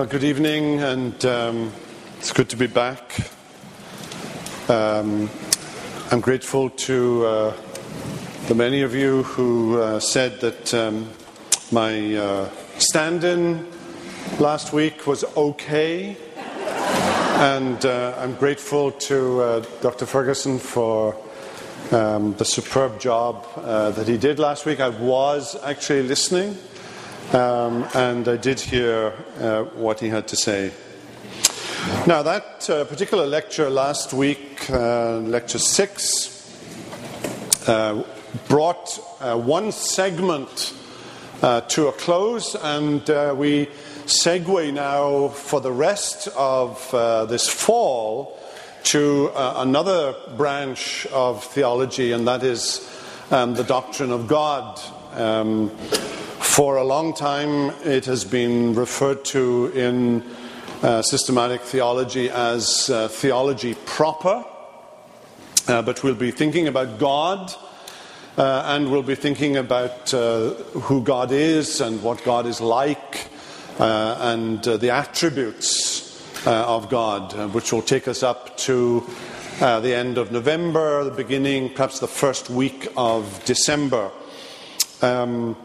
Well, good evening, and um, it's good to be back. Um, I'm grateful to uh, the many of you who uh, said that um, my uh, stand in last week was okay. And uh, I'm grateful to uh, Dr. Ferguson for um, the superb job uh, that he did last week. I was actually listening, um, and I did hear uh, what he had to say. Now, that uh, particular lecture last week, uh, lecture six, uh, brought one segment to a close, and we segue now for the rest of this fall to uh, another branch of theology, and that is um, the doctrine of God. Um, for a long time, it has been referred to in uh, systematic theology as uh, theology proper, uh, but we'll be thinking about God. Uh, and we'll be thinking about uh, who God is and what God is like and the attributes uh, of God, uh, which will take us up to uh, the end of November, the beginning, perhaps the first week of December. Um,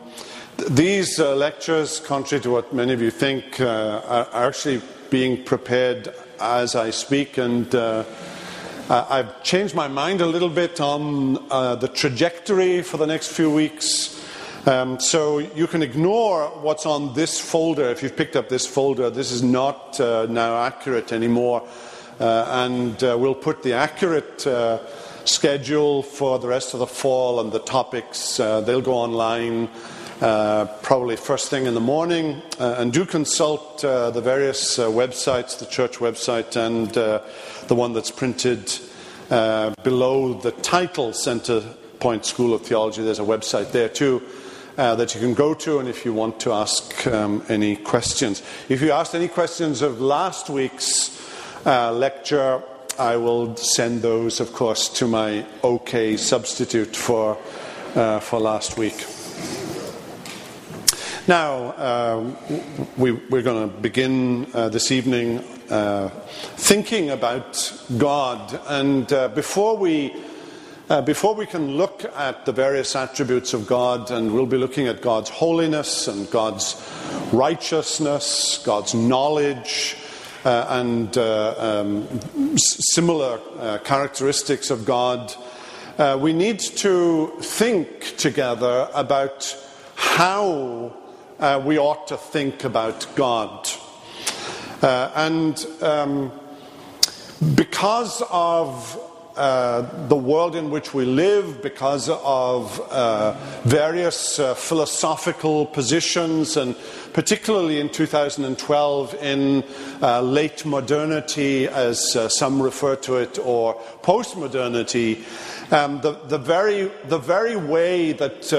these uh, lectures, contrary to what many of you think, uh, are actually being prepared as I speak, and uh, I've changed my mind a little bit on the trajectory for the next few weeks. Um, so you can ignore what's on this folder if you've picked up this folder. This is not uh, now accurate anymore. Uh, and uh, we'll put the accurate uh, schedule for the rest of the fall and the topics. Uh, they'll go online uh, probably first thing in the morning. and do consult the various websites, the church website and the one that's printed below the title Centre Point School of Theology. There's a website there too uh, that you can go to, and if you want to ask um, any questions. If you asked any questions of last week's uh, lecture, I will send those, of course, to my OK substitute for, uh, for last week. Now, um, we, are going to begin uh, this evening uh, thinking about God. And uh, before we uh, before we can look at the various attributes of God, and we'll be looking at God's holiness and God's righteousness, God's knowledge, uh, and uh, um, similar uh, characteristics of God, uh, we need to think together about how uh, we ought to think about God. and um, because of uh, the world in which we live because of uh, various uh, philosophical positions, and particularly in 2012 in uh, late modernity, as uh, some refer to it, or post modernity, um, the, the, very, the very way that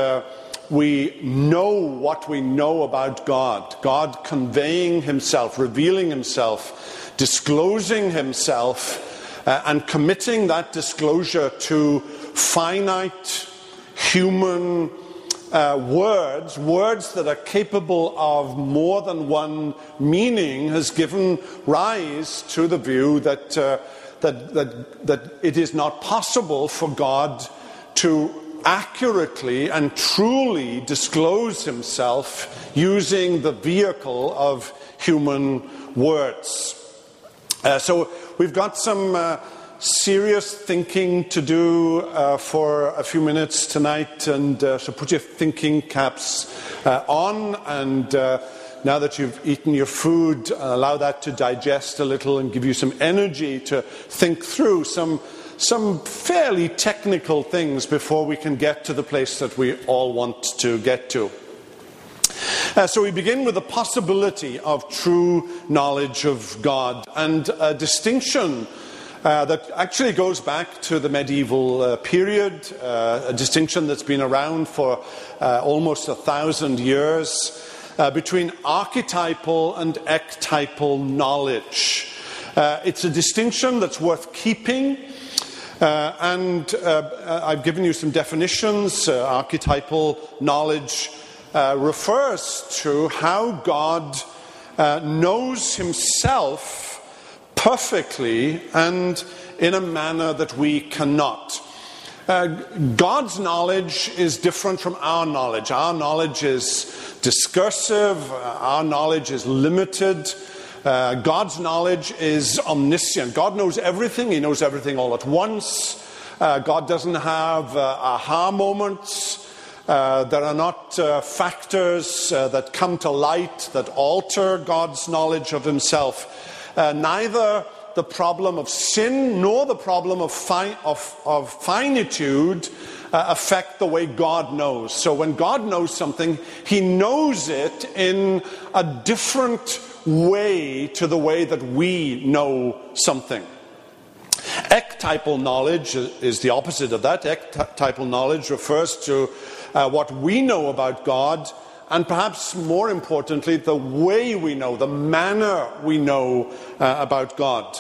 we know what we know about God, God conveying Himself, revealing Himself, disclosing Himself uh, and committing that disclosure to finite human uh, words, words that are capable of more than one meaning, has given rise to the view that, uh, that, that, that it is not possible for God to accurately and truly disclose himself using the vehicle of human words. Uh, so we've got some uh, serious thinking to do uh, for a few minutes tonight, and uh, so put your thinking caps uh, on. And uh, now that you've eaten your food, allow that to digest a little and give you some energy to think through some some fairly technical things before we can get to the place that we all want to get to. Uh, so we begin with the possibility of true knowledge of God and a distinction uh, that actually goes back to the medieval uh, period, uh, a distinction that's been around for uh, almost a thousand years uh, between archetypal and ectypal knowledge. it's a distinction that's worth keeping. And I've given you some definitions. archetypal knowledge uh, refers to how God uh, knows himself perfectly and in a manner that we cannot. Uh, God's knowledge is different from our knowledge. Our knowledge is discursive, uh, our knowledge is limited. Uh, God's knowledge is omniscient. God knows everything, He knows everything all at once. Uh, God doesn't have uh, aha moments. Uh, there are not uh, factors uh, that come to light that alter God's knowledge of Himself. Uh, neither the problem of sin nor the problem of, fi- of, of finitude uh, affect the way God knows. So when God knows something, He knows it in a different way to the way that we know something. Ectypal knowledge is the opposite of that. Ectypal knowledge refers to uh, what we know about God, and perhaps more importantly, the way we know, the manner we know uh, about God.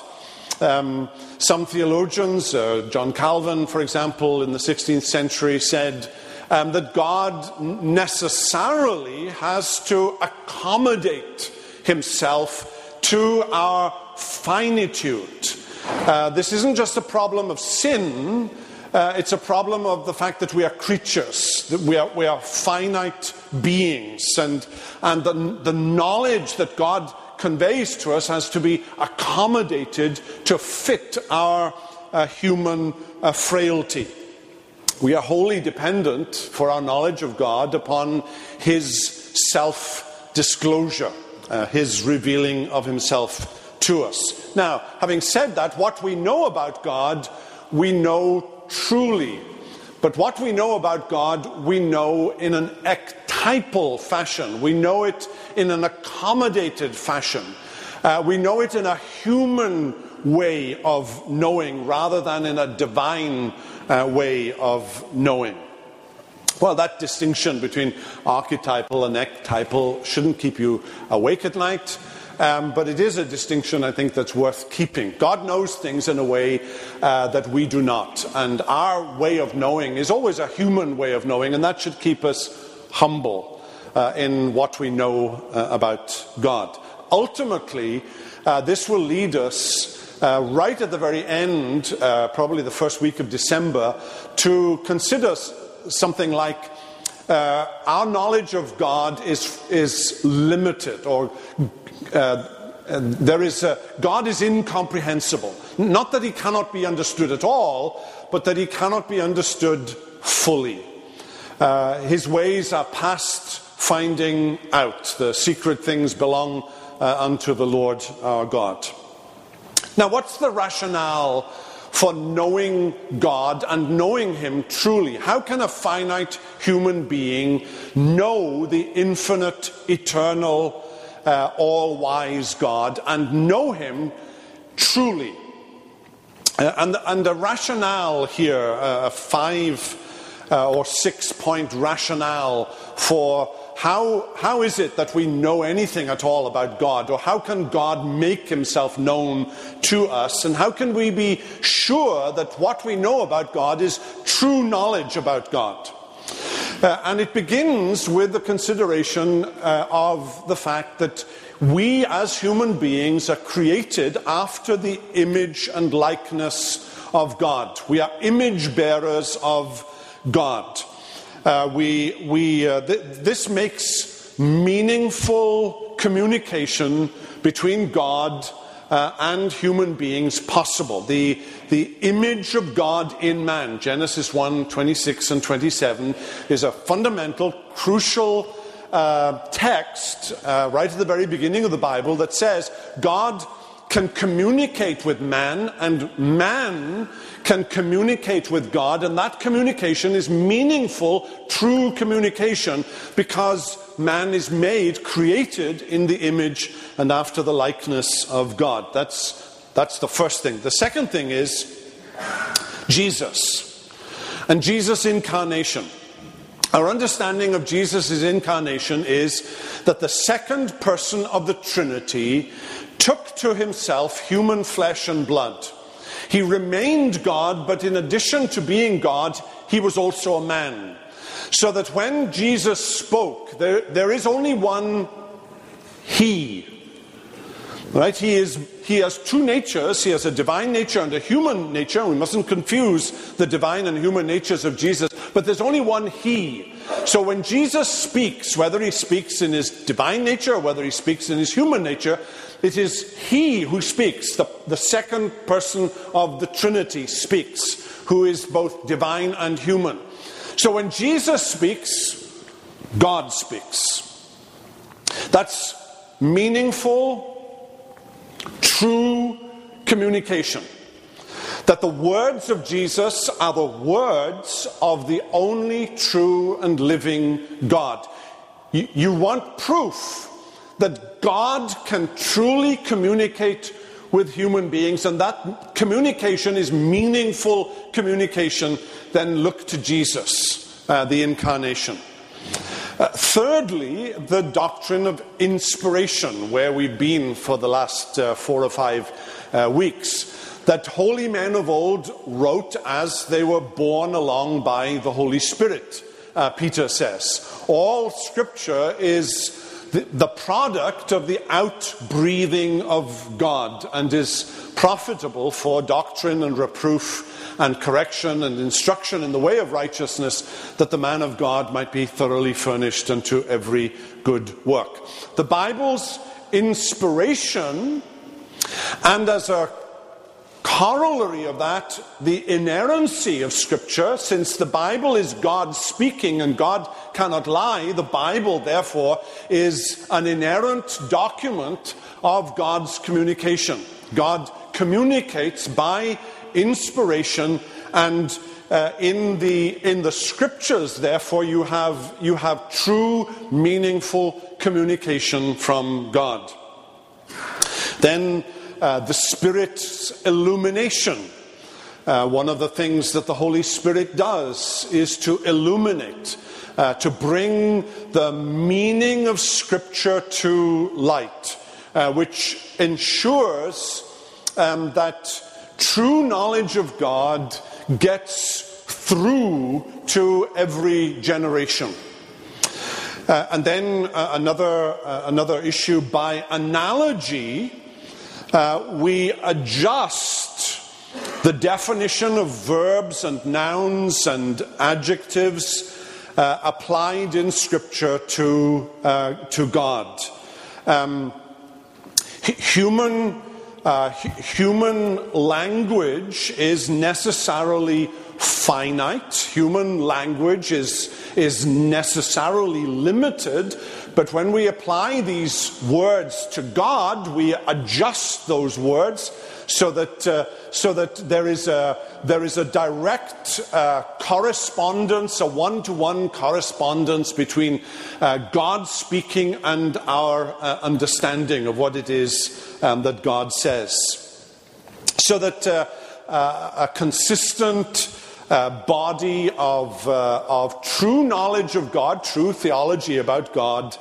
Um, some theologians, uh, John Calvin, for example, in the 16th century, said um, that God necessarily has to accommodate himself to our finitude. Uh, this isn't just a problem of sin, uh, it's a problem of the fact that we are creatures, that we are, we are finite beings, and, and the, the knowledge that God conveys to us has to be accommodated to fit our uh, human uh, frailty. We are wholly dependent for our knowledge of God upon His self disclosure, uh, His revealing of Himself to us. Now, having said that, what we know about God, we know truly. But what we know about God, we know in an ectypal fashion. We know it in an accommodated fashion. Uh, we know it in a human way of knowing rather than in a divine uh, way of knowing. Well, that distinction between archetypal and ectypal shouldn't keep you awake at night. Um, but it is a distinction I think that's worth keeping. God knows things in a way uh, that we do not. And our way of knowing is always a human way of knowing, and that should keep us humble uh, in what we know uh, about God. Ultimately, uh, this will lead us. Uh, right at the very end, uh, probably the first week of December, to consider something like uh, our knowledge of God is, is limited, or uh, there is a, God is incomprehensible. Not that he cannot be understood at all, but that he cannot be understood fully. Uh, his ways are past finding out. The secret things belong uh, unto the Lord our God. Now, what's the rationale for knowing God and knowing Him truly? How can a finite human being know the infinite, eternal, uh, all wise God and know Him truly. Uh, and, and the rationale here, uh, a five uh, or six point rationale for how, how is it that we know anything at all about God? Or how can God make himself known to us? And how can we be sure that what we know about God is true knowledge about God? Uh, and it begins with the consideration uh, of the fact that we as human beings are created after the image and likeness of God. We are image bearers of God. Uh, we, we, uh, th- this makes meaningful communication between God uh, and human beings possible. The, the image of God in man, Genesis 1 26 and 27, is a fundamental, crucial uh, text uh, right at the very beginning of the Bible that says God can communicate with man and man can communicate with God, and that communication is meaningful, true communication, because man is made, created in the image and after the likeness of God. That's, that's the first thing. The second thing is Jesus and Jesus' incarnation. Our understanding of Jesus' incarnation is that the second person of the Trinity took to himself human flesh and blood. He remained God, but in addition to being God, he was also a man. So that when Jesus spoke, there, there is only one He. Right? He, is, he has two natures. He has a divine nature and a human nature. We mustn't confuse the divine and human natures of Jesus. But there's only one He. So when Jesus speaks, whether he speaks in his divine nature or whether he speaks in his human nature, it is He who speaks. The, the second person of the Trinity speaks, who is both divine and human. So when Jesus speaks, God speaks. That's meaningful true communication. That the words of Jesus are the words of the only true and living God. You, you want proof that God can truly communicate with human beings, and that communication is meaningful communication, then look to Jesus, uh, the incarnation. Uh, thirdly, the doctrine of inspiration, where we've been for the last uh, four or five uh, weeks. That holy men of old wrote as they were borne along by the Holy Spirit, uh, Peter says. All scripture is the, the product of the outbreathing of God and is profitable for doctrine and reproof and correction and instruction in the way of righteousness, that the man of God might be thoroughly furnished unto every good work. The Bible's inspiration, and as a corollary of that, the inerrancy of Scripture, since the Bible is God speaking and God cannot lie, the Bible, therefore, is an inerrant document of God's communication. God communicates by inspiration and uh, in, the, in the scriptures, therefore, you have, you have true, meaningful communication from God. Then uh, the Spirit's illumination. Uh, one of the things that the Holy Spirit does is to illuminate, uh, to bring the meaning of Scripture to light, uh, which ensures um, that true knowledge of God gets through to every generation. Uh, and then uh, another, uh, another issue by analogy, uh, we adjust the definition of verbs and nouns and adjectives uh, applied in Scripture to, uh, to God. Um, human uh, human language is necessarily finite. Human language is, is necessarily limited. But when we apply these words to God, we adjust those words so that, uh, so that there, is a, there is a direct uh, correspondence, a one to one correspondence between uh, God speaking and our uh, understanding of what it is um, that God says. So that uh, uh, a consistent body of, of true knowledge of God, true theology about God,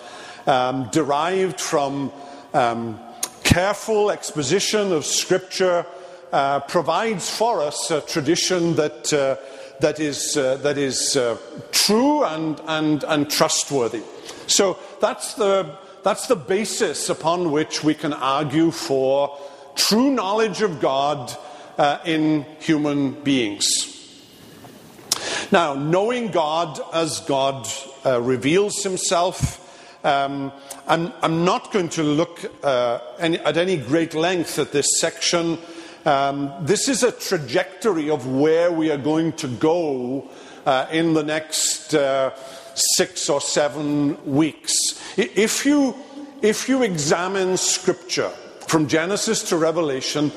um, derived from um, careful exposition of Scripture uh, provides for us a tradition that, uh, that is, uh, that is uh, true and, and, and trustworthy. So that's the, that's the basis upon which we can argue for true knowledge of God uh, in human beings. Now, knowing God as God uh, reveals himself um, I'm, I'm, not going to look uh, any, at any great length at this section. Um, this is a trajectory of where we are going to go uh, in the next uh, six or seven weeks. If you, if you examine Scripture from Genesis to Revelation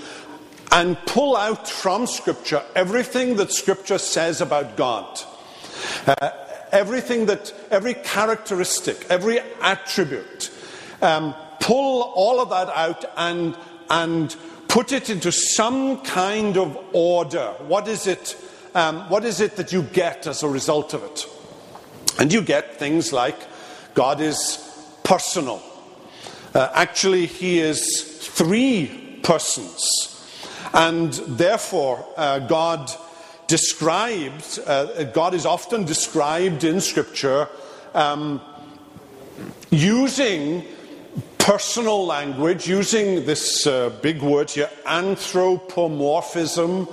and pull out from Scripture everything that Scripture says about God, uh, everything that, every characteristic, every attribute, um, pull all of that out and, and put it into some kind of order. What is it? Um, what is it that you get as a result of it? And you get things like God is personal. Uh, actually, He is three persons. And therefore, uh, God described, uh, God is often described in Scripture um, using personal language using this uh, big word here, anthropomorphism.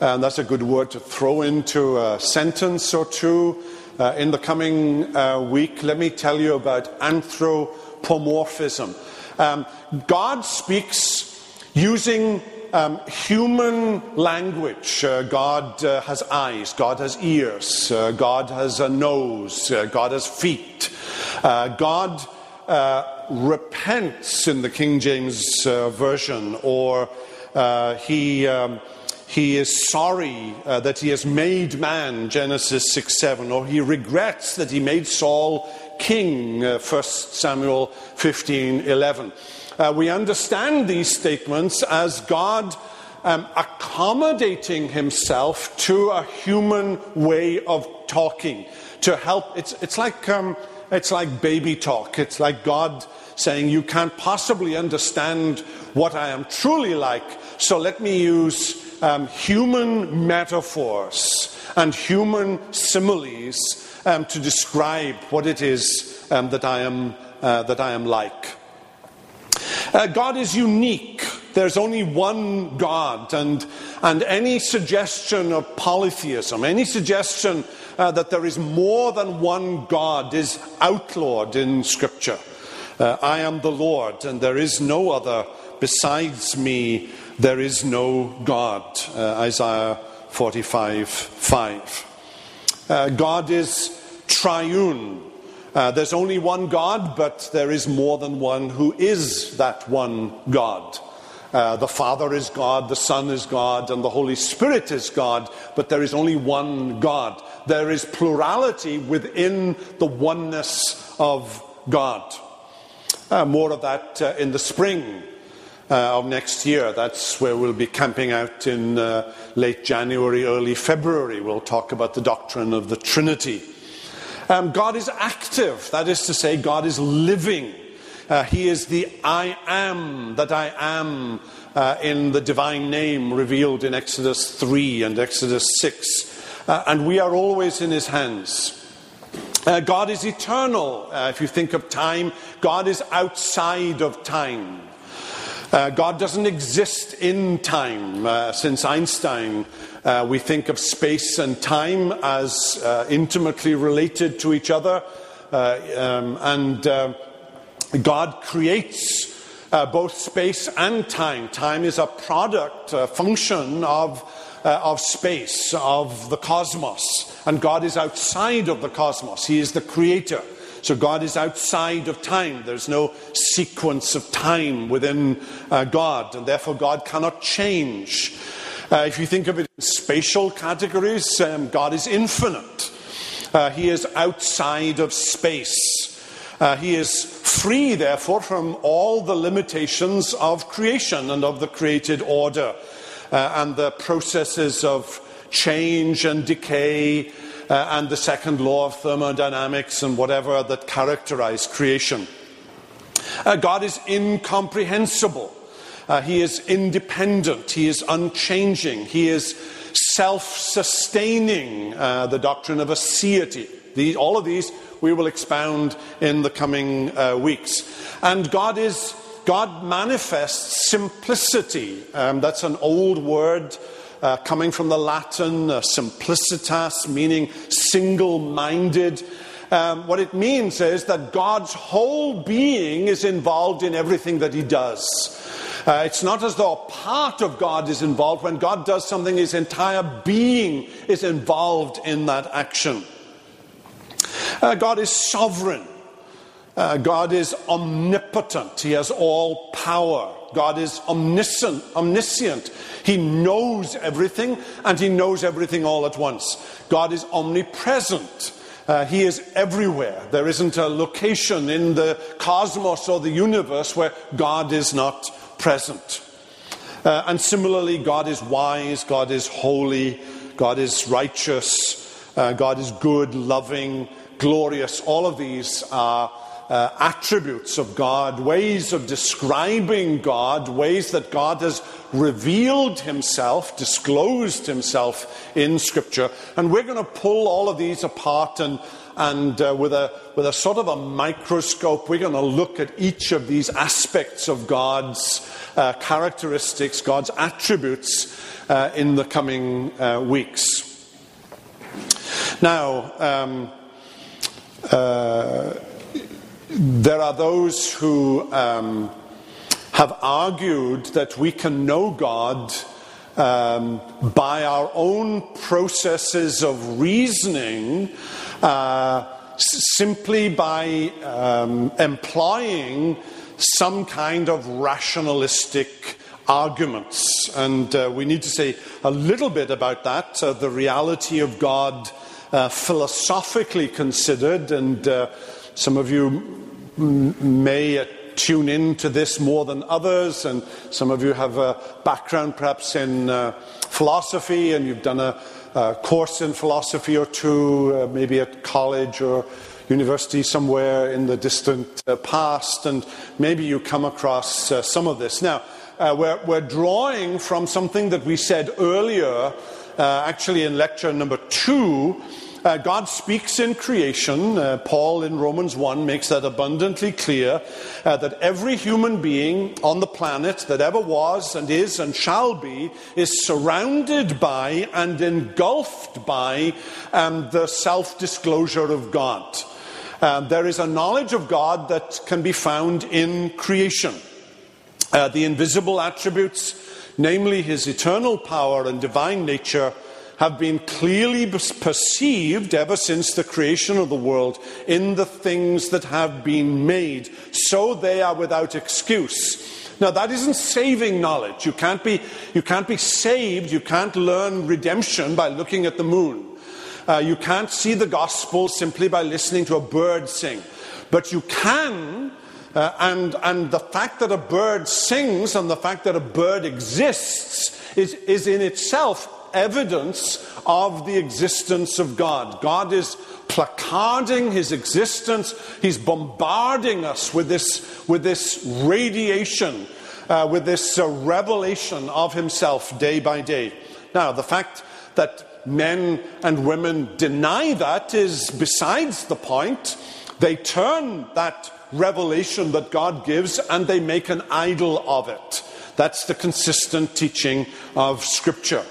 And that's a good word to throw into a sentence or two uh, in the coming uh, week. Let me tell you about anthropomorphism. Um, God speaks using um, human language. Uh, God uh, has eyes, God has ears, uh, God has a nose, uh, God has feet. Uh, God uh, repents in the King James Version, or he. Um, he is sorry uh, that he has made man, Genesis 6 7, or he regrets that he made Saul king, uh, 1 Samuel 15 11. Uh, we understand these statements as God um, accommodating himself to a human way of talking to help. It's, it's, like, um, it's like baby talk. It's like God saying, You can't possibly understand what I am truly like, so let me use um, human metaphors and human similes um, to describe what it is um, that, I am, uh, that I am like. Uh, God is unique. There's only one God, and, and any suggestion of polytheism, any suggestion uh, that there is more than one God is outlawed in Scripture. Uh, I am the Lord, and there is no other besides me, there is no God. Uh, Isaiah 45 5. Uh, God is triune. Uh, there's only one God, but there is more than one who is that one God. Uh, the Father is God, the Son is God, and the Holy Spirit is God, but there is only one God. There is plurality within the oneness of God. Uh, more of that uh, in the spring uh, of next year. That's where we'll be camping out in uh, late January, early February. We'll talk about the doctrine of the Trinity. Um, God is active, that is to say, God is living. Uh, he is the I am that I am uh, in the divine name revealed in Exodus 3 and Exodus 6. Uh, and we are always in his hands. Uh, God is eternal. Uh, if you think of time, God is outside of time. Uh, God doesn't exist in time. Uh, since Einstein, uh, we think of space and time as uh, intimately related to each other. Uh, um, and uh, God creates both space and time. Time is a product, a function of, of space, of the cosmos. And God is outside of the cosmos, He is the creator. So God is outside of time. There's no sequence of time within uh, God, and therefore God cannot change. Uh, if you think of it in spatial categories, um, God is infinite. Uh, he is outside of space. Uh, he is free, therefore, from all the limitations of creation and of the created order uh, and the processes of change and decay uh, and the second law of thermodynamics and whatever that characterize creation. Uh, God is incomprehensible. Uh, he is independent. He is unchanging. He is self sustaining, uh, the doctrine of aseity. The, all of these we will expound in the coming uh, weeks. And God is. God manifests simplicity. Um, that's an old word uh, coming from the Latin uh, simplicitas, meaning single minded. Um, what it means is that God's whole being is involved in everything that he does. Uh, it's not as though a part of God is involved. When God does something, his entire being is involved in that action. Uh, God is sovereign. Uh, God is omnipotent. He has all power. God is omniscient, omniscient. He knows everything and he knows everything all at once. God is omnipresent. Uh, he is everywhere. There isn't a location in the cosmos or the universe where God is not present. Uh, and similarly, God is wise, God is holy, God is righteous, uh, God is good, loving, glorious. All of these are uh, attributes of God, ways of describing God, ways that God has revealed himself, disclosed himself in Scripture. And we're going to pull all of these apart and and uh, with, a, with a sort of a microscope, we're going to look at each of these aspects of God's uh, characteristics, God's attributes uh, in the coming uh, weeks. Now, um, uh, there are those who um, have argued that we can know God um, by our own processes of reasoning uh, simply by um, employing some kind of rationalistic arguments. And uh, we need to say a little bit about that, uh, the reality of God uh, philosophically considered. And uh, some of you may tune in to this more than others, and some of you have a background perhaps in uh, philosophy and you've done a, a, course in philosophy or two, uh, maybe at college or university somewhere in the distant uh, past, and maybe you come across uh, some of this. Now, uh, we're, we're, drawing from something that we said earlier, uh, actually in lecture number two, uh, God speaks in creation. Uh, Paul in Romans 1 makes that abundantly clear uh, that every human being on the planet that ever was and is and shall be is surrounded by and engulfed by um, the self disclosure of God. Uh, there is a knowledge of God that can be found in creation. Uh, the invisible attributes, namely his eternal power and divine nature, have been clearly perceived ever since the creation of the world in the things that have been made, so they are without excuse. Now, that isn't saving knowledge. You can't be, you can't be saved, you can't learn redemption by looking at the moon. Uh, you can't see the gospel simply by listening to a bird sing. But you can, uh, and, and the fact that a bird sings and the fact that a bird exists is, is in itself evidence of the existence of God. God is placarding his existence, he's bombarding us with this, with this radiation, uh, with this uh, revelation of himself day by day. Now, the fact that men and women deny that is besides the point. They turn that revelation that God gives and they make an idol of it. That's the consistent teaching of Scripture.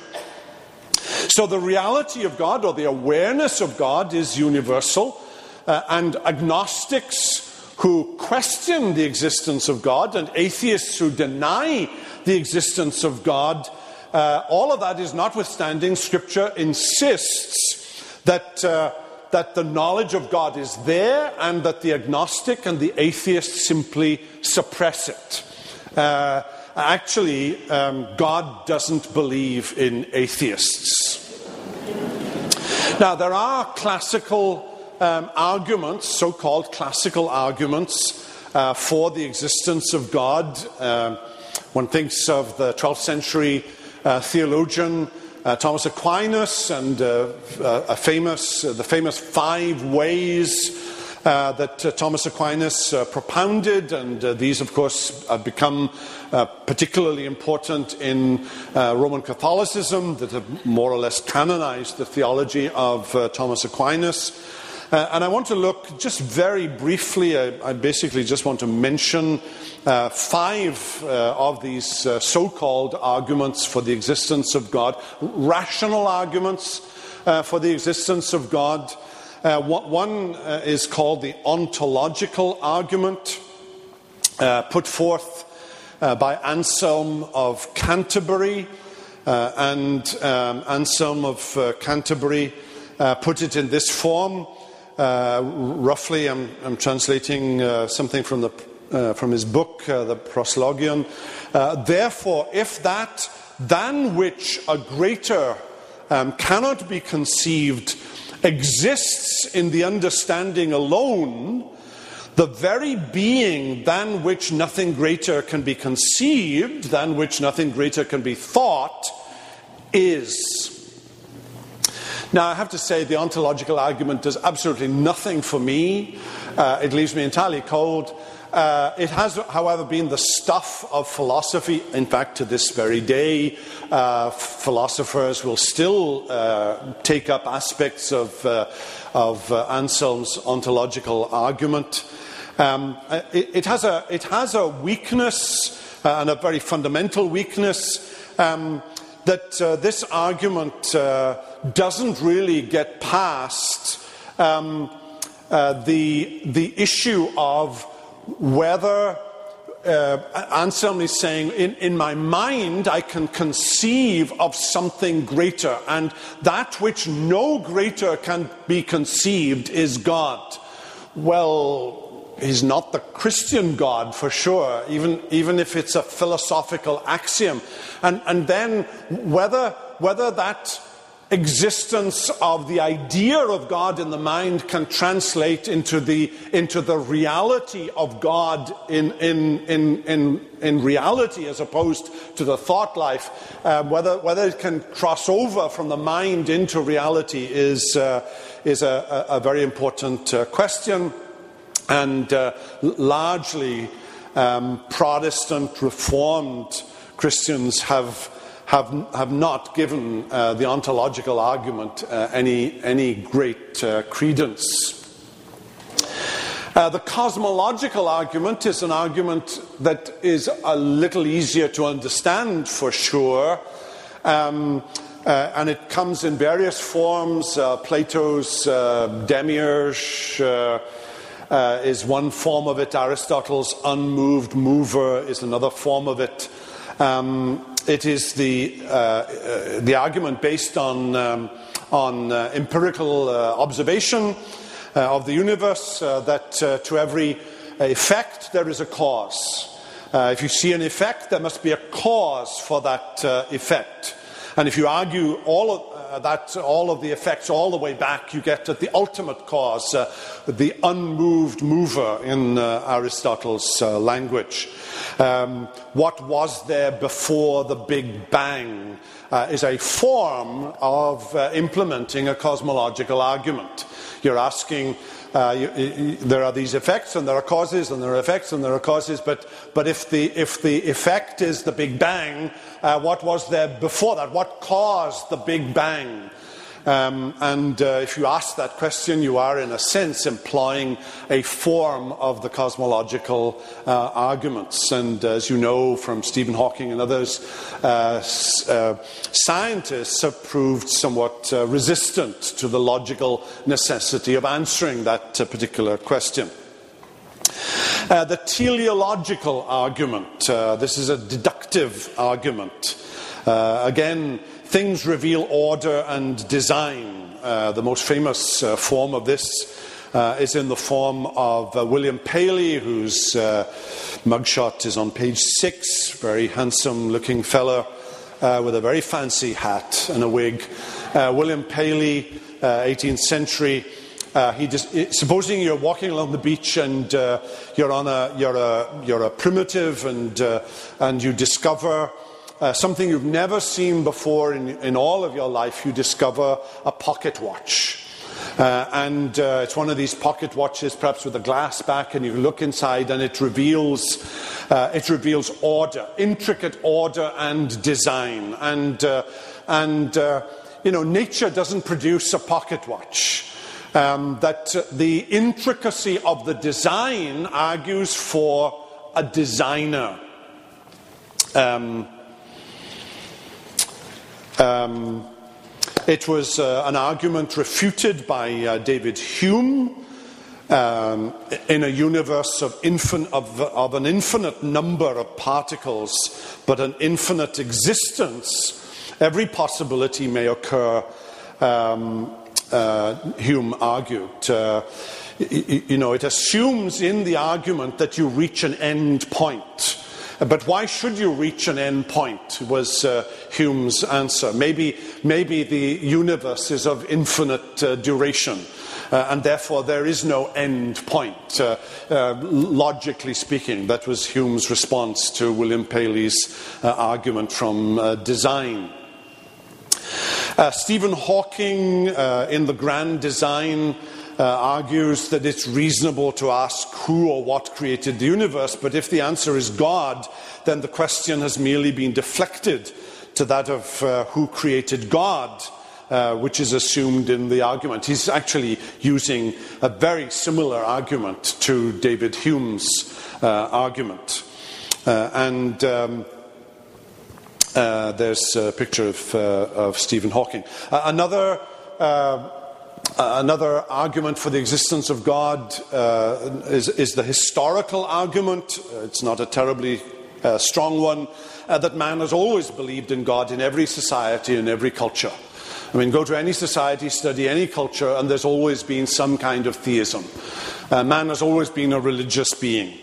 So the reality of God or the awareness of God is universal, uh, and agnostics who question the existence of God and atheists who deny the existence of God, uh, all of that is notwithstanding, Scripture insists that. Uh, that the knowledge of God is there and that the agnostic and the atheist simply suppress it. Uh, actually, um, God doesn't believe in atheists. Now, there are classical um, arguments, so called classical arguments, uh, for the existence of God. Uh, one thinks of the 12th century uh, theologian uh, Thomas Aquinas and uh, uh, famous, the famous five ways uh, that uh, Thomas Aquinas uh, propounded, and these, of course, have become particularly important in Roman Catholicism, that have more or less canonized the theology of Thomas Aquinas. Uh, and I want to look just very briefly, I, I basically just want to mention uh, five uh, of these so called arguments for the existence of God, rational arguments for the existence of God. Uh, one uh, is called the ontological argument, uh, put forth uh, by Anselm of Canterbury. Uh, and um, Anselm of uh, Canterbury put it in this form. roughly, I'm, I'm translating something from, the, from his book, the Proslogion. Therefore, if that than which a greater um, cannot be conceived exists in the understanding alone, the very being than which nothing greater can be conceived, than which nothing greater can be thought, is. Now, I have to say, the ontological argument does absolutely nothing for me. Uh, it leaves me entirely cold. Uh, it has, however, been the stuff of philosophy. In fact, to this very day, uh, philosophers will still uh, take up aspects of, uh, of uh, Anselm's ontological argument. Um, it, it, has a, it has a weakness, uh, and a very fundamental weakness, um, that this argument doesn't really get past um, the, the issue of whether uh, Anselm is saying, in, in, my mind, I can conceive of something greater, and that which no greater can be conceived is God. Well, he's not the Christian God for sure, even, even if it's a philosophical axiom. And, and then whether, whether that existence of the idea of God in the mind can translate into the, into the reality of God in, in, in, in, in reality as opposed to the thought life, uh, whether, whether it can cross over from the mind into reality is, uh, is a, a, very important uh, question. And uh, largely, um, Protestant Reformed Christians have have, have not given uh, the ontological argument uh, any, any great uh, credence. Uh, the cosmological argument is an argument that is a little easier to understand for sure. Um, uh, and it comes in various forms. Uh, Plato's demiurge is one form of it. Aristotle's unmoved mover is another form of it. Um, it is the, uh, uh, the argument based on, um, on uh, empirical uh, observation of the universe that to every effect there is a cause. if you see an effect, there must be a cause for that effect. And if you argue all of, uh, that all of the effects all the way back, you get at the ultimate cause, uh, the unmoved mover in uh, Aristotle's uh, language. Um, what was there before the Big Bang uh, is a form of implementing a cosmological argument. You're asking uh, you, you, there are these effects and there are causes and there are effects and there are causes, but, but if, the, if the effect is the Big Bang, uh, what was there before that? What caused the Big Bang? Um, and uh, if you ask that question, you are, in a sense, employing a form of the cosmological uh, arguments. And as you know from Stephen Hawking and others, uh, uh scientists have proved somewhat uh, resistant to the logical necessity of answering that uh, particular question. Uh, the teleological argument. Uh, this is a deductive argument. Uh, again, things reveal order and design. Uh, the most famous uh, form of this uh, is in the form of uh, William Paley, whose uh, mugshot is on page six. Very handsome looking fellow uh, with a very fancy hat and a wig. William Paley, 18th century. he just, supposing you're walking along the beach and you're, on a, you're, a, you're a primitive and, and you discover uh, something you've never seen before in, in, all of your life, you discover a pocket watch. Uh, and uh, it's one of these pocket watches, perhaps with a glass back, and you look inside, and it reveals uh, it reveals order, intricate order and design. And uh, and uh, you know, nature doesn't produce a pocket watch. Um, that the intricacy of the design argues for a designer. Um, um, it was uh, an argument refuted by uh, David Hume um, in a universe of, infin- of, of, an infinite number of particles, but an infinite existence. Every possibility may occur, um, uh, Hume argued. Uh, you know, it assumes in the argument that you reach an end point. But why should you reach an end point? was uh, Hume's answer. Maybe, maybe the universe is of infinite uh, duration. Uh, and therefore there is no end point, uh, uh, logically speaking. That was Hume's response to William Paley's uh, argument from design. Stephen Hawking, in The Grand Design, uh, argues that it's reasonable to ask who or what created the universe, but if the answer is God, then the question has merely been deflected to that of uh, who created God. Uh, which is assumed in the argument. He's actually using a very similar argument to David Hume's uh, argument. Uh, and um, uh, there's a picture of, of Stephen Hawking. another uh, another argument for the existence of God uh, is, is, the historical argument. Uh, it's not a terribly uh, strong one, uh, that man has always believed in God in every society and every culture. I mean, go to any society, study any culture, and there's always been some kind of theism. Uh, man has always been a religious being.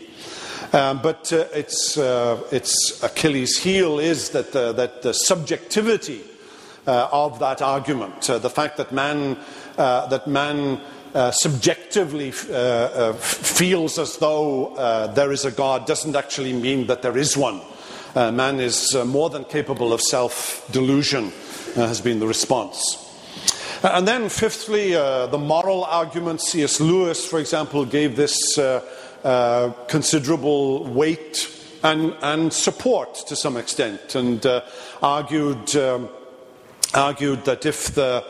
Um, but its, its Achilles' heel is that the, that the subjectivity of that argument, the fact that man uh, that man uh, subjectively uh, uh feels as though uh, there is a God doesn't actually mean that there is one. man is more than capable of self delusion, has been the response. And then, fifthly, the moral argument. C.S. Lewis, for example, gave this considerable weight and, and, support to some extent and argued, um, argued that if the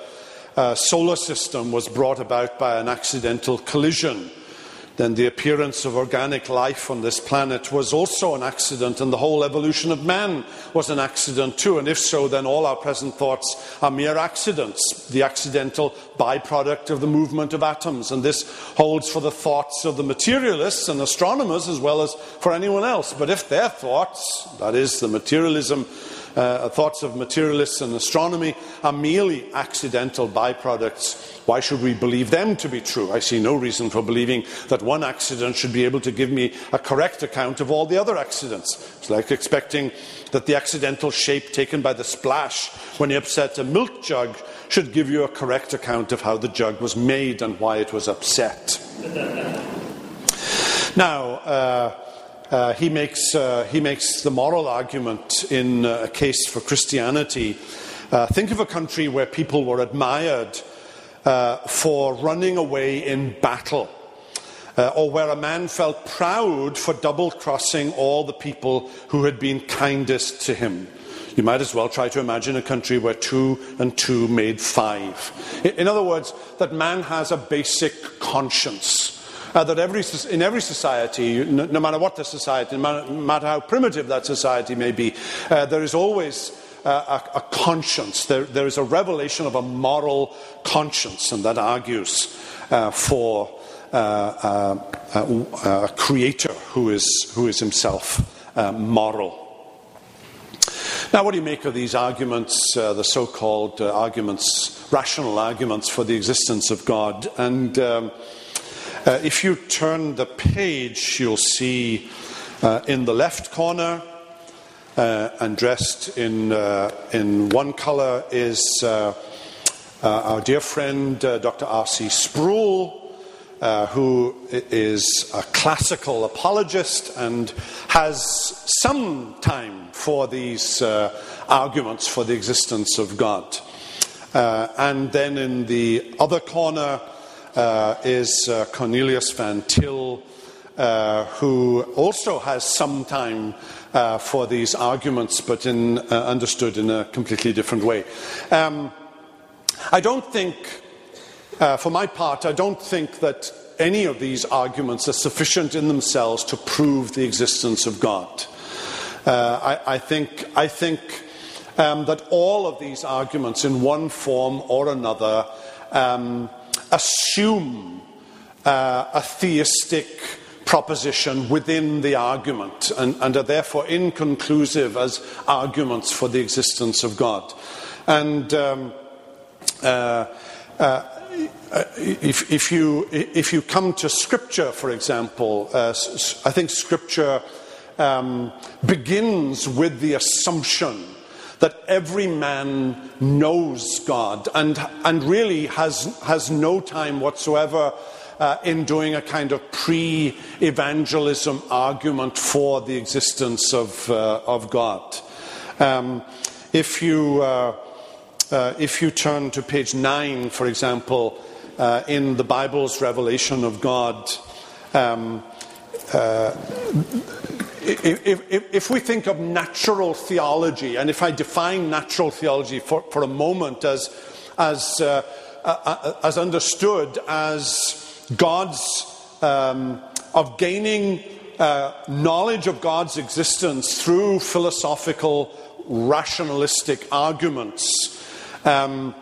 uh, solar system was brought about by an accidental collision, then the appearance of organic life on this planet was also an accident, and the whole evolution of man was an accident too. And if so, then all our present thoughts are mere accidents, the accidental byproduct of the movement of atoms. And this holds for the thoughts of the materialists and astronomers as well as for anyone else. But if their thoughts, that is, the materialism uh, thoughts of materialists and astronomy are merely accidental byproducts. Why should we believe them to be true? I see no reason for believing that one accident should be able to give me a correct account of all the other accidents. It's like expecting that the accidental shape taken by the splash when you upset a milk jug should give you a correct account of how the jug was made and why it was upset. now, uh, uh, he, makes, uh, he makes the moral argument in uh, a case for Christianity. Uh, think of a country where people were admired uh, for running away in battle, or where a man felt proud for double crossing all the people who had been kindest to him. You might as well try to imagine a country where two and two made five. In other words, that man has a basic conscience uh, that every, in every society, no, no, matter what the society, no matter how primitive that society may be, uh, there is always uh, a, a, conscience. There, there is a revelation of a moral conscience, and that argues uh, for uh, uh, a creator who is, who is himself moral. Now, what do you make of these arguments, uh, the so called uh, arguments, rational arguments for the existence of God? And um, uh, if you turn the page, you'll see uh, in the left corner, uh, and dressed in, uh, in one colour, is uh, uh, our dear friend Dr. R.C. Sproul, who is a classical apologist and has some time for these arguments for the existence of God. and then in the other corner, is uh, Cornelius Van Til, uh, who also has some time uh, for these arguments, but in, uh, understood in a completely different way. Um, I don't think, uh, for my part, I don't think that any of these arguments are sufficient in themselves to prove the existence of God. I, I, think, I think um, that all of these arguments, in one form or another, um, assume uh, a theistic proposition within the argument and, and, are therefore inconclusive as arguments for the existence of God. And um, uh, uh, if, if, you, if you come to Scripture, for example, uh, I think Scripture um, begins with the assumption that every man knows God and, and really has, has no time whatsoever uh, in doing a kind of pre evangelism argument for the existence of, uh, of God. Um, if, you, uh, uh if you turn to page 9, for example, uh, in the Bible's revelation of God. Um, uh, if, if, if, we think of natural theology, and if I define natural theology for, for a moment as, as, uh, uh, as understood as God's, um, of gaining uh, knowledge of God's existence through philosophical, rationalistic arguments. Um,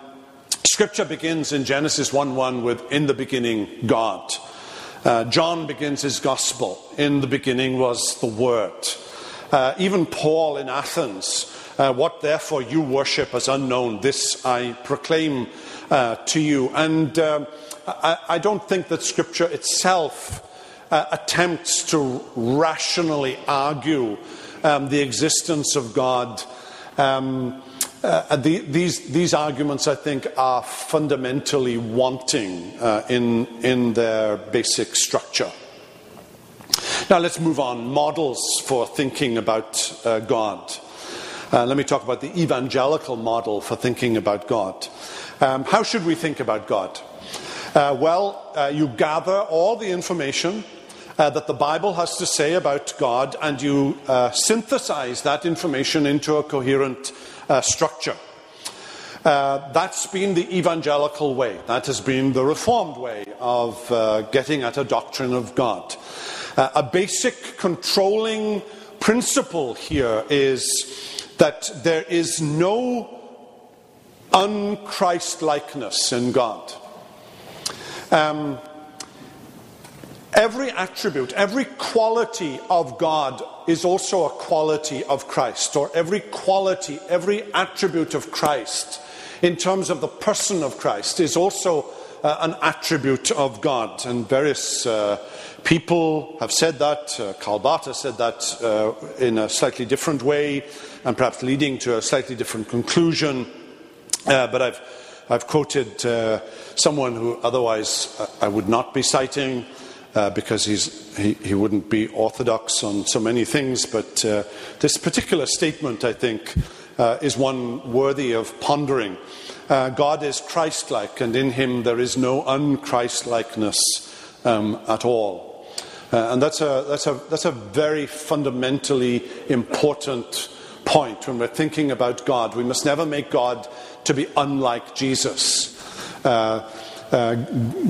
scripture begins in Genesis 1 1 with, In the beginning, God. Uh, John begins his gospel. In the beginning was the Word. Uh, even Paul in Athens, uh, what therefore you worship as unknown, this I proclaim uh, to you. And um, I, I, don't think that Scripture itself uh, attempts to rationally argue um, the existence of God. Um, uh, the, these, these arguments, I think, are fundamentally wanting uh, in, in their basic structure. Now, let's move on. Models for thinking about uh, God. Uh, let me talk about the evangelical model for thinking about God. Um, how should we think about God? Uh, well, uh, you gather all the information that the Bible has to say about God and you synthesize that information into a coherent uh, structure. Uh, that's been the evangelical way. That has been the reformed way of uh, getting at a doctrine of God. Uh, a basic controlling principle here is that there is no unChristlikeness in God. Um, Every attribute, every quality of God is also a quality of Christ, or every quality, every attribute of Christ in terms of the person of Christ is also uh, an attribute of God. And various uh, people have said that. Uh, Karl Barth said that uh, in a slightly different way, and perhaps leading to a slightly different conclusion. Uh, but I've, I've quoted uh, someone who otherwise I would not be citing uh, because he, he wouldn't be orthodox on so many things. But uh, this particular statement, I think, uh, is one worthy of pondering. Uh, God is Christ like, and in him there is no unChristlikeness um, at all. Uh, and that's a, that's, a, that's a very fundamentally important point when we're thinking about God. We must never make God to be unlike Jesus. Uh, uh,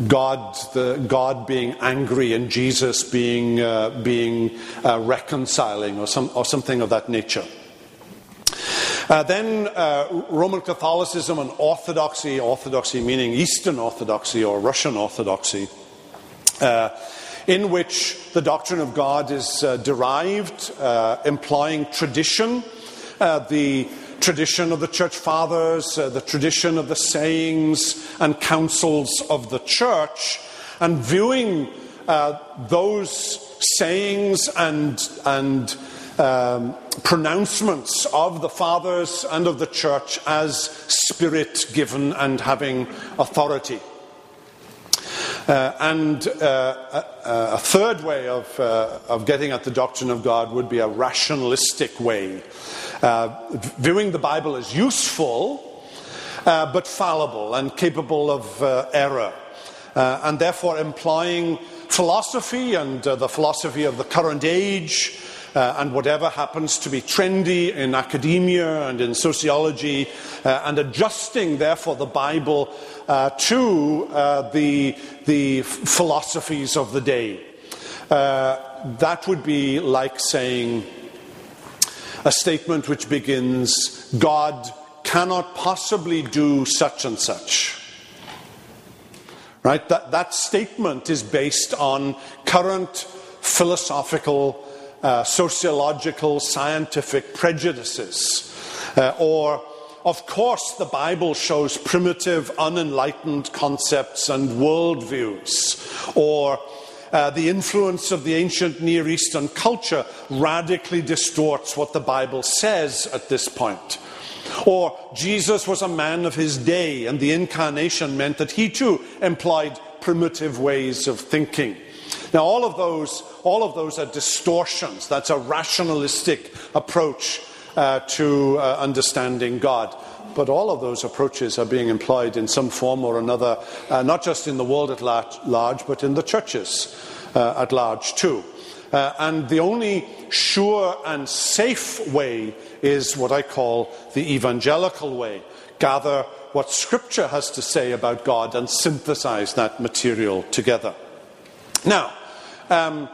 God, the, God being angry and Jesus being, uh, being uh, reconciling or, some, or something of that nature. Uh, then uh, Roman Catholicism and Orthodoxy, Orthodoxy meaning Eastern Orthodoxy or Russian Orthodoxy, uh, in which the doctrine of God is derived, implying tradition, the tradition of the church fathers, uh, the tradition of the sayings and councils of the church, and viewing uh, those sayings and, and um, pronouncements of the fathers and of the church as spirit given and having authority. Uh, and uh, a, a, third way of, uh, of getting at the doctrine of God would be a rationalistic way uh, viewing the Bible as useful, uh, but fallible and capable of uh, error, uh, and therefore implying philosophy and uh, the philosophy of the current age. and whatever happens to be trendy in academia and in sociology, and adjusting, therefore, the Bible to the, the philosophies of the day. that would be like saying, a statement which begins, God cannot possibly do such and such. Right? That, that statement is based on current philosophical, uh, sociological, scientific prejudices. Uh, or, of course, the Bible shows primitive, unenlightened concepts and worldviews. Or, uh, the influence of the ancient Near Eastern culture radically distorts what the Bible says at this point. Or Jesus was a man of his day, and the incarnation meant that he too employed primitive ways of thinking. Now, all of those, all of those are distortions. That's a rationalistic approach uh, to uh, understanding God. But all of those approaches are being employed in some form or another, uh, not just in the world at large, but in the churches uh, at large too. Uh, and the only sure and safe way is what I call the evangelical way. Gather what Scripture has to say about God and synthesize that material together. Now, um,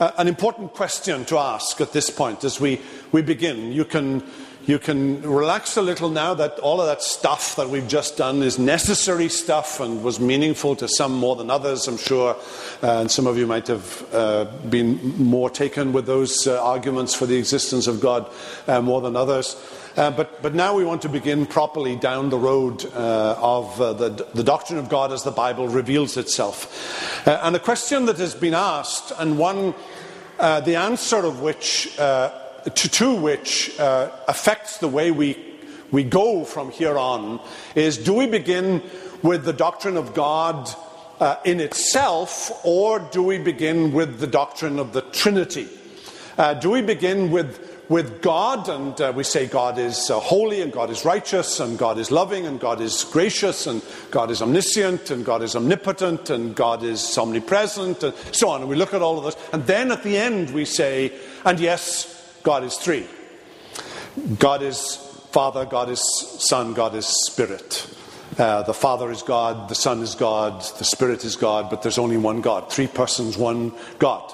uh, an important question to ask at this point as we, we begin. You can, you can relax a little now that all of that stuff that we've just done is necessary stuff and was meaningful to some more than others, I'm sure. Uh, and some of you might have uh, been more taken with those uh, arguments for the existence of God uh, more than others. Uh, but, but now we want to begin properly down the road uh, of the, the, doctrine of God as the Bible reveals itself. And a question that has been asked, and one, the answer of which, to, to, which affects the way we, we go from here on, is do we begin with the doctrine of God in itself, or do we begin with the doctrine of the Trinity? do we begin with with God, and uh, we say God is uh, holy, and God is righteous, and God is loving, and God is gracious, and God is omniscient, and God is omnipotent, and God is omnipresent, and so on. And we look at all of this. And then at the end we say, and yes, God is three. God is Father, God is Son, God is Spirit. Uh, the Father is God, the Son is God, the Spirit is God, but there's only one God. Three persons, one God.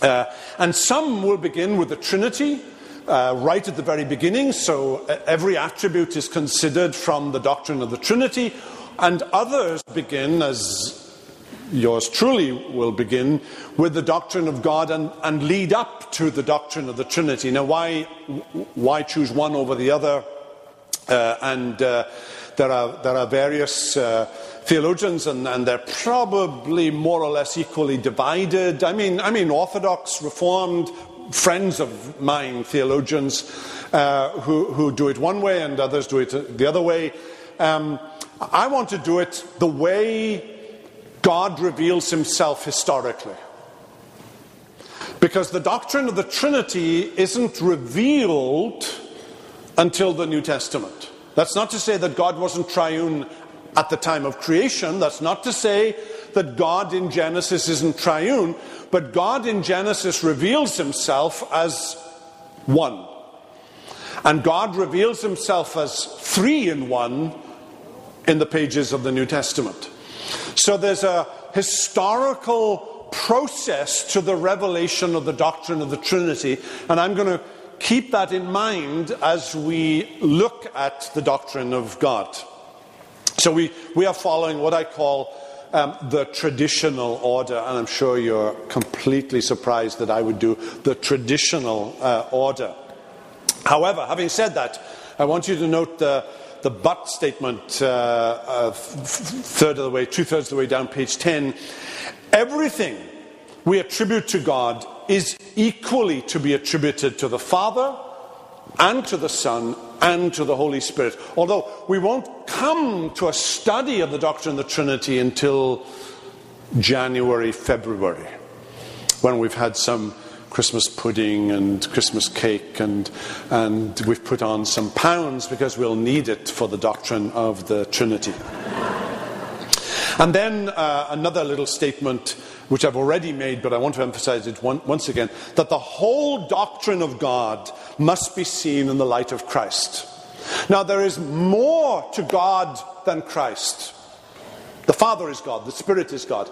Uh, and some will begin with the Trinity uh, right at the very beginning, so uh, every attribute is considered from the doctrine of the Trinity, and others begin, as yours truly will begin, with the doctrine of God and, and lead up to the doctrine of the Trinity. Now, why, why choose one over the other? Uh, and uh, there, are, there are various uh, theologians, and, and, they're probably more or less equally divided. I mean, I mean, Orthodox, Reformed, friends of mine, theologians, uh, who, who do it one way and others do it the other way. Um, I want to do it the way God reveals himself historically. Because the doctrine of the Trinity isn't revealed until the New Testament. That's not to say that God wasn't triune at the time of creation. That's not to say that God in Genesis isn't triune, but God in Genesis reveals himself as one. And God reveals himself as three in one in the pages of the New Testament. So there's a historical process to the revelation of the doctrine of the Trinity, and I'm going to keep that in mind as we look at the doctrine of God. So we, we are following what I call um, the traditional order, and I'm sure you're completely surprised that I would do the traditional uh, order. However, having said that, I want you to note the, the but statement, uh, uh, third of the way, two thirds of the way down, page 10. Everything we attribute to God is equally to be attributed to the Father and to the Son and to the Holy Spirit. Although we won't come to a study of the doctrine of the Trinity until January, February, when we've had some Christmas pudding and Christmas cake, and, and we've put on some pounds because we'll need it for the doctrine of the Trinity. And then uh, another little statement, which I've already made, but I want to emphasize it one, once again that the whole doctrine of God must be seen in the light of Christ. Now, there is more to God than Christ. The Father is God, the Spirit is God.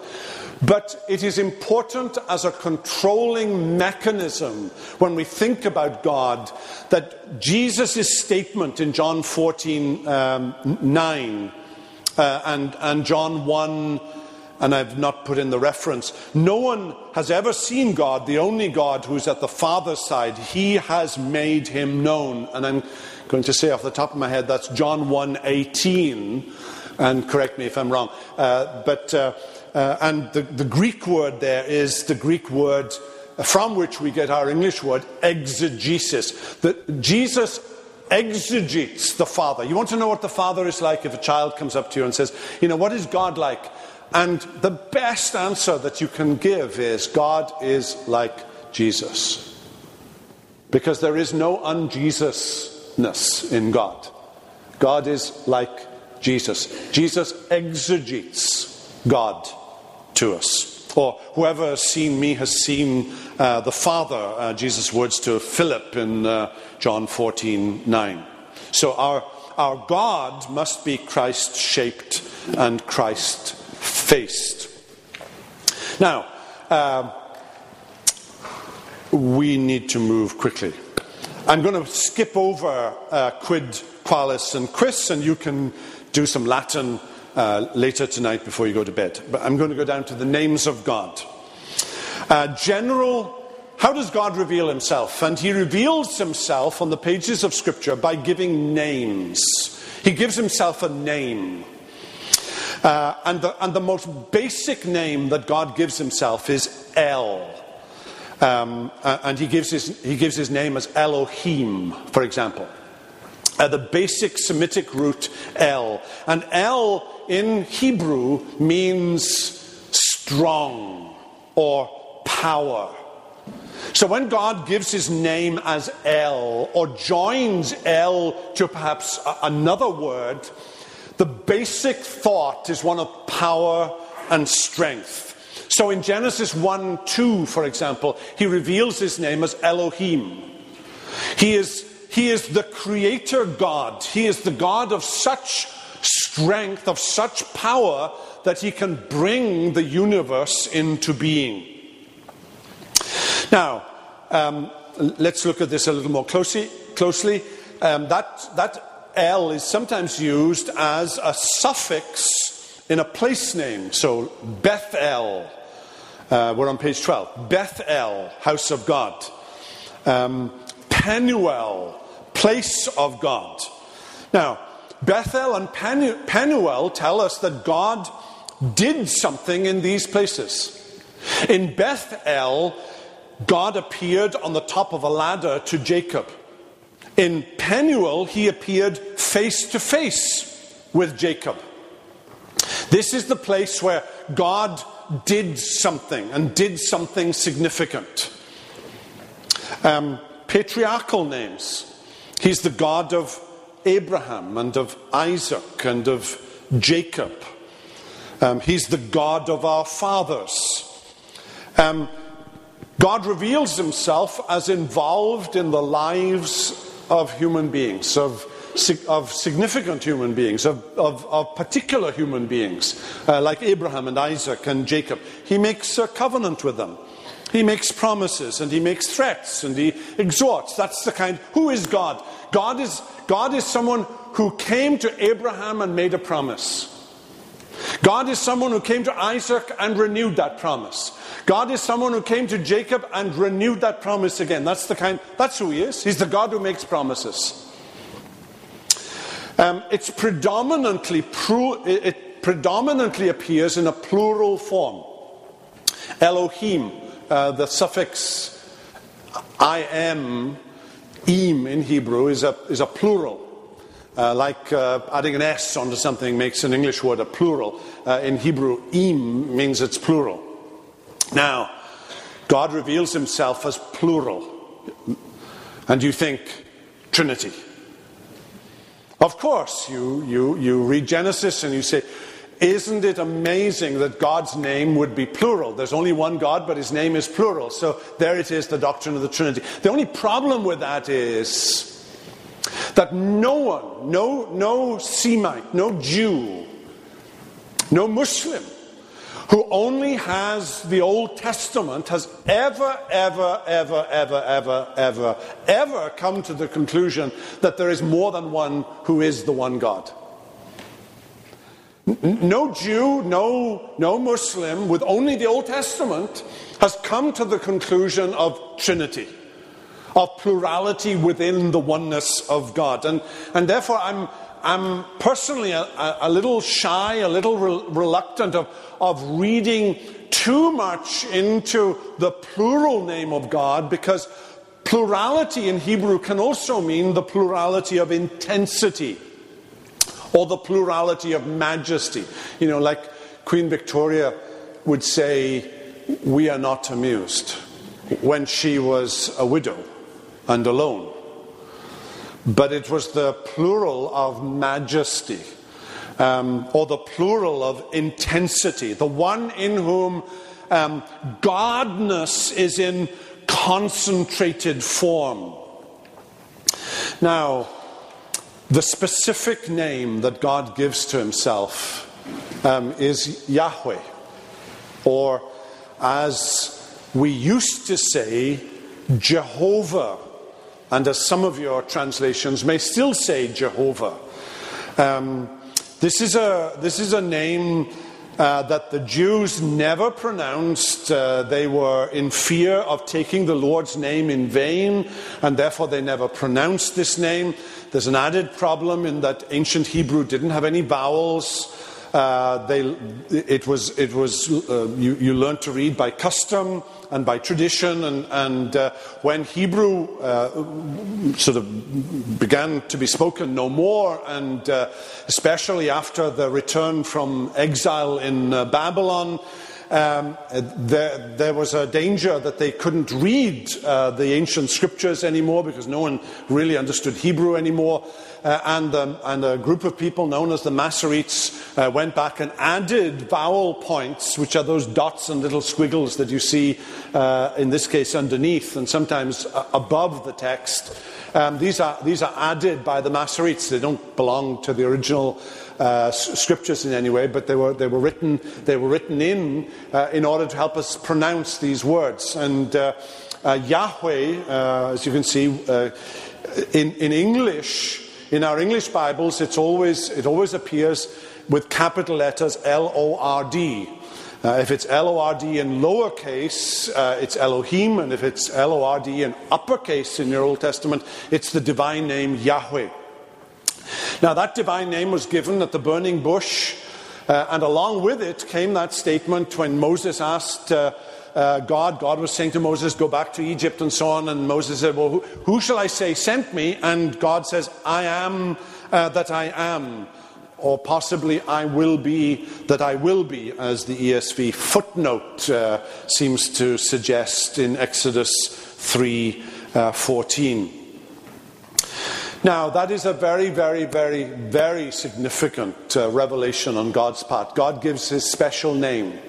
But it is important as a controlling mechanism when we think about God that Jesus' statement in John 14 um, 9 uh, and, and John 1, and I've not put in the reference. No one has ever seen God, the only God who's at the Father's side. He has made him known. And I'm going to say off the top of my head that's John 1 18. And correct me if I'm wrong. Uh, but, uh, uh, and the, the Greek word there is the Greek word from which we get our English word exegesis. That Jesus exegetes the Father. You want to know what the Father is like if a child comes up to you and says, You know, what is God like? And the best answer that you can give is God is like Jesus. Because there is no unjesusness in God. God is like Jesus. Jesus exegetes God to us. Or whoever has seen me has seen uh, the Father, uh, Jesus' words to Philip in uh, John 14 9. So our, our God must be Christ shaped and Christ faced. Now, uh, we need to move quickly. I'm going to skip over uh, quid, qualis, and quis, and you can do some Latin uh, later tonight before you go to bed. But I'm going to go down to the names of God. Uh, general, how does God reveal himself? And he reveals himself on the pages of Scripture by giving names. He gives himself a name. Uh, and, the, and the most basic name that God gives himself is El. Um, uh, and he gives, his, he gives his name as Elohim, for example. Uh, the basic Semitic root El. And El in Hebrew means strong or power. So when God gives his name as El or joins El to perhaps another word, the basic thought is one of power and strength. So in Genesis 1 2, for example, he reveals his name as Elohim. He is, he is the creator God. He is the God of such strength, of such power, that he can bring the universe into being. Now, um, let's look at this a little more closely. closely. Um, that, that El is sometimes used as a suffix in a place name. So, Bethel uh, we're on page 12. Bethel, house of God. Um, Penuel, place of God. Now, Bethel and Penu- Penuel tell us that God did something in these places. In Bethel, God appeared on the top of a ladder to Jacob. In Penuel, he appeared face to face with Jacob. This is the place where God did something and did something significant. Um, patriarchal names. He's the God of Abraham and of Isaac and of Jacob. Um, he's the God of our fathers. Um, God reveals himself as involved in the lives of human beings, of of significant human beings, of, of, of particular human beings, uh, like Abraham and Isaac and Jacob. He makes a covenant with them. He makes promises and he makes threats and he exhorts. That's the kind. Who is God? God is, God is someone who came to Abraham and made a promise. God is someone who came to Isaac and renewed that promise. God is someone who came to Jacob and renewed that promise again. That's the kind, that's who he is. He's the God who makes promises. Um, it's predominantly it predominantly appears in a plural form. Elohim, uh, the suffix I am, im in Hebrew, is a, is a plural. Uh, like uh, adding an S onto something makes an English word a plural. Uh, in Hebrew, im means it's plural. Now, God reveals himself as plural. And you think Trinity. Of course, you, you, you read Genesis and you say, isn't it amazing that God's name would be plural? There's only one God, but his name is plural. So there it is, the doctrine of the Trinity. The only problem with that is that no one, no, no Semite, no Jew, no Muslim, who only has the Old Testament has ever, ever, ever, ever, ever, ever, ever come to the conclusion that there is more than one who is the one God. No Jew, no, no Muslim with only the Old Testament has come to the conclusion of Trinity, of plurality within the oneness of God. And, and therefore, I'm, I'm personally a, a, little shy, a little re- reluctant of, of reading too much into the plural name of God because plurality in Hebrew can also mean the plurality of intensity or the plurality of majesty. You know, like Queen Victoria would say, We are not amused when she was a widow and alone. but it was the plural of majesty, um, or the plural of intensity, the one in whom um, godness is in concentrated form. Now, the specific name that God gives to himself um, is Yahweh, or as we used to say, Jehovah, and as some of your translations may still say, Jehovah. Um, this, is a, this is a name uh, that the Jews never pronounced. Uh, they were in fear of taking the Lord's name in vain, and therefore they never pronounced this name. There's an added problem in that ancient Hebrew didn't have any vowels. Uh, they, it was, it was uh, you, you learned to read by custom and by tradition. And, and uh, when Hebrew uh, sort of began to be spoken no more, and uh, especially after the return from exile in uh, Babylon, um, there, there, was a danger that they couldn't read uh, the ancient scriptures anymore because no one really understood Hebrew anymore. Uh, and, um, and, a group of people known as the Masoretes uh, went back and added vowel points, which are those dots and little squiggles that you see, uh, in this case, underneath and sometimes above the text. Um, these, are, these are added by the Masoretes. They don't belong to the original uh, scriptures in any way, but they were, they were, written, they were written in uh, in order to help us pronounce these words. And uh, Yahweh, as you can see, in, in English, in our English Bibles, it's always, it always appears with capital letters L O R D. Uh, if it's L O R D in lowercase, uh, it's Elohim, and if it's L O R D in uppercase in your Old Testament, it's the divine name Yahweh. Now, that divine name was given at the burning bush, uh, and along with it came that statement when Moses asked uh, God, God was saying to Moses, Go back to Egypt and so on. And Moses said, Well, who, who shall I say sent me? And God says, I am uh, that I am. Or possibly, I will be that I will be, as the ESV footnote uh, seems to suggest in Exodus 3 uh, 14. Now, that is a very, very, very, very significant uh, revelation on God's part. God gives his special name.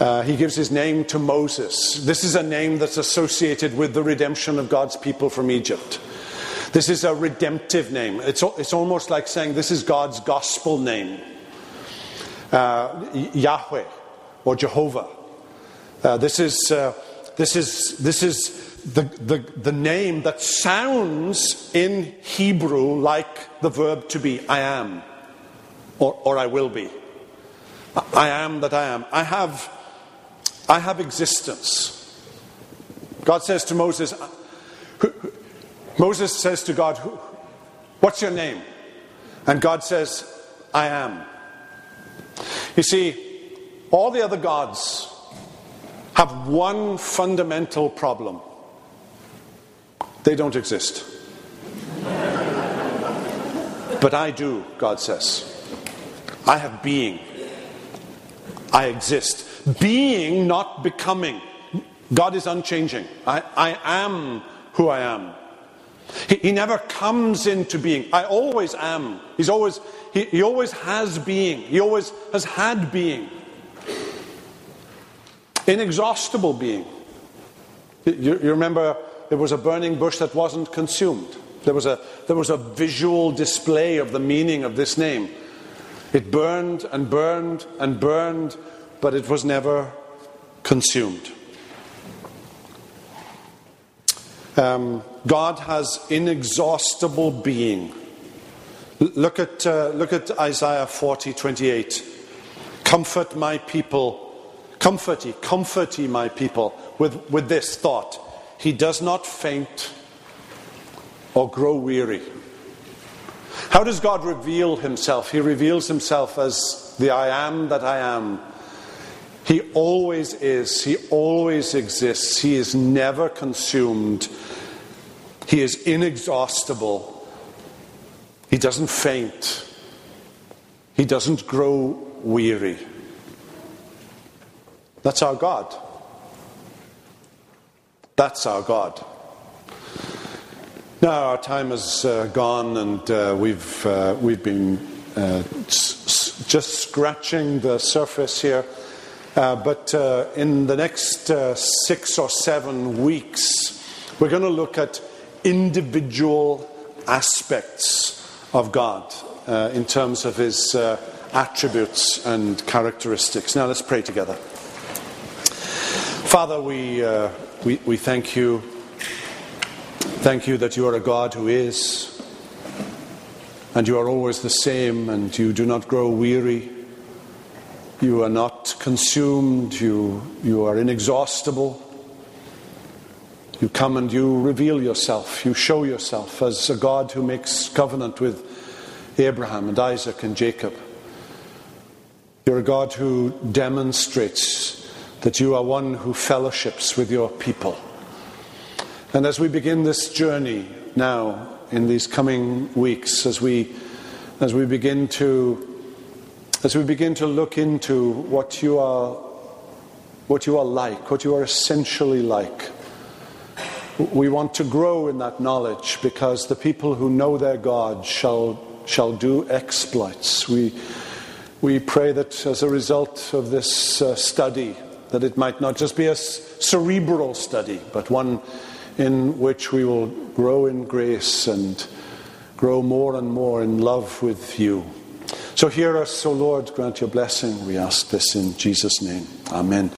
Uh, he gives his name to Moses. This is a name that's associated with the redemption of God's people from Egypt. This is a redemptive name. It's, it's almost like saying this is God's gospel name uh, Yahweh or Jehovah. Uh, this, is, uh, this, is, this is the, the, the name that sounds in Hebrew like the verb to be I am or, or I will be. I am that I am. I have I have existence. God says to Moses, uh, Moses says to God, What's your name? And God says, I am. You see, all the other gods have one fundamental problem they don't exist. but I do, God says. I have being. I exist. Being, not becoming. God is unchanging. I, I am who I am. He, he, never comes into being. I always am. He's always, he, he always has being. He always has had being. Inexhaustible being. You, you remember there was a burning bush that wasn't consumed. There was, a, there was a visual display of the meaning of this name. It burned and burned and burned but it was never consumed. Um, God has inexhaustible being. Look at, uh, look at Isaiah 40 28. Comfort my people, comfort ye, comfort ye my people, with, with this thought He does not faint or grow weary. How does God reveal himself? He reveals himself as the I am that I am he always is. He always exists. He is never consumed. He is inexhaustible. He doesn't faint. He doesn't grow weary. That's our God. That's our God. Now, our time has uh, gone, and uh, we've, uh, we've been uh, s- just scratching the surface here. Uh, but uh, in the next six or seven weeks, we're going to look at individual aspects of God in terms of his attributes and characteristics. Now, let's pray together. Father, we, we, we thank you Thank you that you are a God who is, and you are always the same, and you do not grow weary. You are not consumed, you, you are inexhaustible. You come and you reveal yourself, you show yourself as a God who makes covenant with Abraham and Isaac and Jacob. You're a God who demonstrates that you are one who fellowships with your people. And as we begin this journey now, in these coming weeks, as we, as we begin to, as we begin to look into what you are, what you are like, what you are essentially like, we want to grow in that knowledge because the people who know their God shall, shall do exploits. We, we pray that as a result of this uh, study, that it might not just be a cerebral study, but one in which we will grow in grace and grow more and more in love with you. So hear us, O Lord, grant your blessing. We ask this in Jesus' name. Amen.